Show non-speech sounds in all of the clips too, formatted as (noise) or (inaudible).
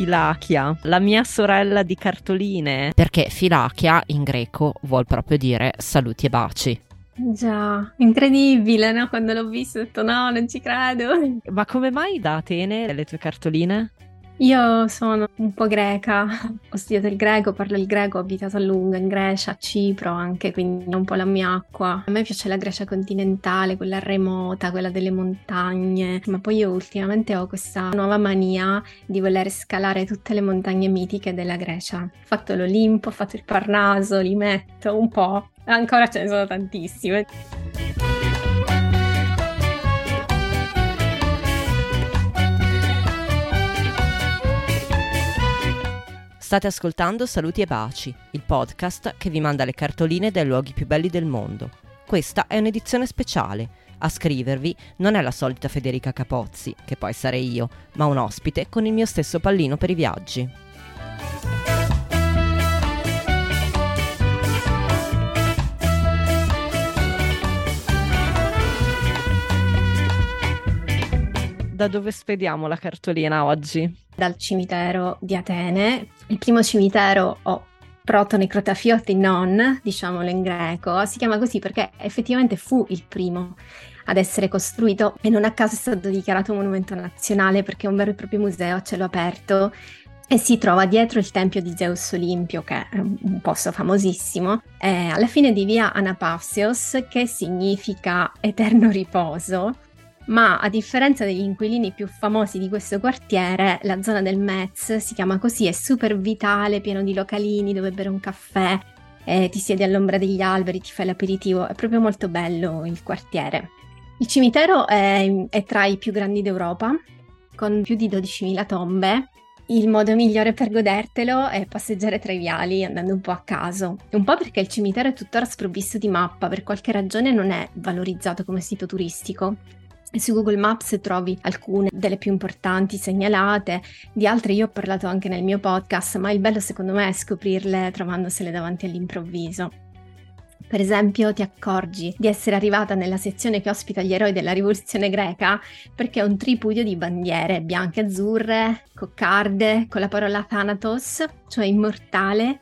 Filachia, la mia sorella di cartoline. Perché Filachia in greco vuol proprio dire saluti e baci. Già, incredibile, no? Quando l'ho visto ho detto no, non ci credo. Ma come mai da Atene le tue cartoline? Io sono un po' greca, ho studiato il greco, parlo il greco, ho abitato a lungo in Grecia, a Cipro anche, quindi è un po' la mia acqua. A me piace la Grecia continentale, quella remota, quella delle montagne, ma poi io ultimamente ho questa nuova mania di voler scalare tutte le montagne mitiche della Grecia. Ho fatto l'Olimpo, ho fatto il Parnaso, li metto un po', ancora ce ne sono tantissime. State ascoltando Saluti e Baci, il podcast che vi manda le cartoline dai luoghi più belli del mondo. Questa è un'edizione speciale. A scrivervi non è la solita Federica Capozzi, che poi sarei io, ma un ospite con il mio stesso pallino per i viaggi. Da dove spediamo la cartolina oggi? Dal cimitero di Atene. Il primo cimitero o protonecrotafiotti non, diciamolo in greco, si chiama così perché effettivamente fu il primo ad essere costruito e non a caso è stato dichiarato monumento nazionale perché è un vero e proprio museo a cielo aperto e si trova dietro il tempio di Zeus Olimpio, che è un posto famosissimo, alla fine di via Anapausios, che significa eterno riposo, ma a differenza degli inquilini più famosi di questo quartiere, la zona del Metz si chiama così, è super vitale, pieno di localini dove bere un caffè, eh, ti siedi all'ombra degli alberi, ti fai l'aperitivo, è proprio molto bello il quartiere. Il cimitero è, è tra i più grandi d'Europa, con più di 12.000 tombe. Il modo migliore per godertelo è passeggiare tra i viali andando un po' a caso. Un po' perché il cimitero è tuttora sprovvisto di mappa, per qualche ragione non è valorizzato come sito turistico. Su Google Maps trovi alcune delle più importanti segnalate, di altre io ho parlato anche nel mio podcast, ma il bello secondo me è scoprirle trovandosele davanti all'improvviso. Per esempio, ti accorgi di essere arrivata nella sezione che ospita gli eroi della rivoluzione greca perché è un tripudio di bandiere bianche e azzurre, coccarde, con la parola Thanatos, cioè immortale,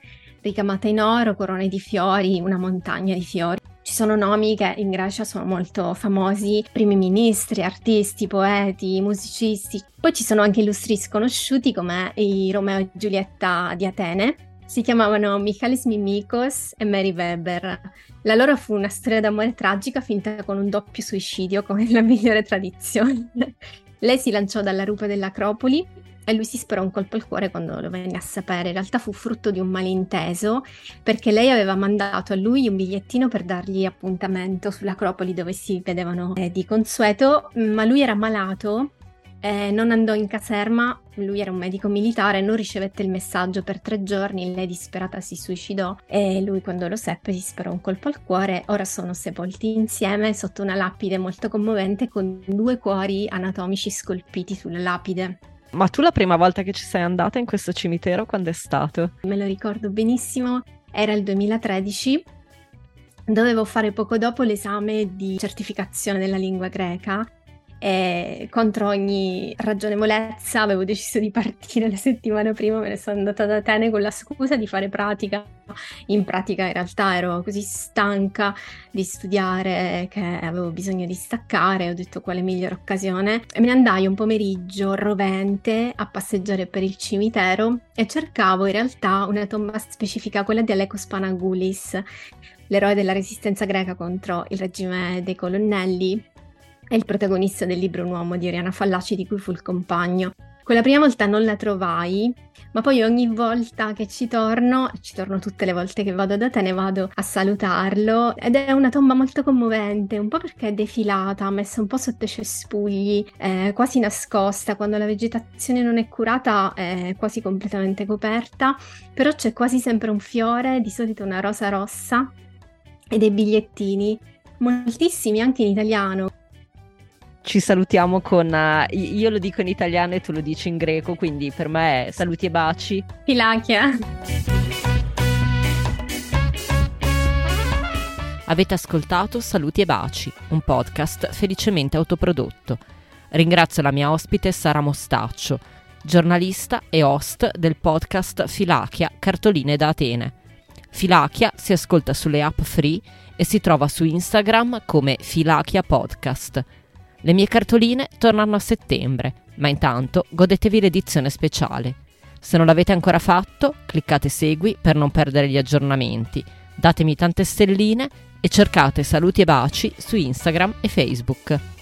ricamata in oro, corone di fiori, una montagna di fiori. Ci sono nomi che in Grecia sono molto famosi, primi ministri, artisti, poeti, musicisti. Poi ci sono anche illustri sconosciuti come i Romeo e Giulietta di Atene. Si chiamavano Michalis Mimikos e Mary Weber. La loro fu una storia d'amore tragica finta con un doppio suicidio, come la migliore tradizione. (laughs) Lei si lanciò dalla rupe dell'Acropoli e lui si sperò un colpo al cuore quando lo venne a sapere. In realtà fu frutto di un malinteso perché lei aveva mandato a lui un bigliettino per dargli appuntamento sull'Acropoli dove si vedevano eh, di consueto, ma lui era malato. Eh, non andò in caserma, lui era un medico militare, non ricevette il messaggio per tre giorni, lei disperata si suicidò e lui quando lo seppe si sperò un colpo al cuore, ora sono sepolti insieme sotto una lapide molto commovente con due cuori anatomici scolpiti sulla lapide. Ma tu la prima volta che ci sei andata in questo cimitero quando è stato? Me lo ricordo benissimo, era il 2013. Dovevo fare poco dopo l'esame di certificazione della lingua greca e contro ogni ragionevolezza avevo deciso di partire la settimana prima, me ne sono andata ad Atene con la scusa di fare pratica. In pratica in realtà ero così stanca di studiare che avevo bisogno di staccare, ho detto quale migliore occasione? E me ne andai un pomeriggio rovente a passeggiare per il cimitero e cercavo in realtà una tomba specifica, quella di Alekos Panagoulis, l'eroe della resistenza greca contro il regime dei colonnelli è il protagonista del libro Un uomo di Oriana Fallaci di cui fu il compagno. Quella prima volta non la trovai, ma poi ogni volta che ci torno, ci torno tutte le volte che vado da te, ne vado a salutarlo. Ed è una tomba molto commovente, un po' perché è defilata, messa un po' sotto i cespugli, eh, quasi nascosta, quando la vegetazione non è curata è quasi completamente coperta, però c'è quasi sempre un fiore, di solito una rosa rossa e dei bigliettini, moltissimi anche in italiano ci salutiamo con... Uh, io lo dico in italiano e tu lo dici in greco, quindi per me è saluti e baci. Filachia. Avete ascoltato Saluti e Baci, un podcast felicemente autoprodotto. Ringrazio la mia ospite Sara Mostaccio. giornalista e host del podcast Filachia Cartoline da Atene. Filachia si ascolta sulle app free e si trova su Instagram come Filachia Podcast. Le mie cartoline tornano a settembre, ma intanto godetevi l'edizione speciale. Se non l'avete ancora fatto, cliccate segui per non perdere gli aggiornamenti, datemi tante stelline e cercate saluti e baci su Instagram e Facebook.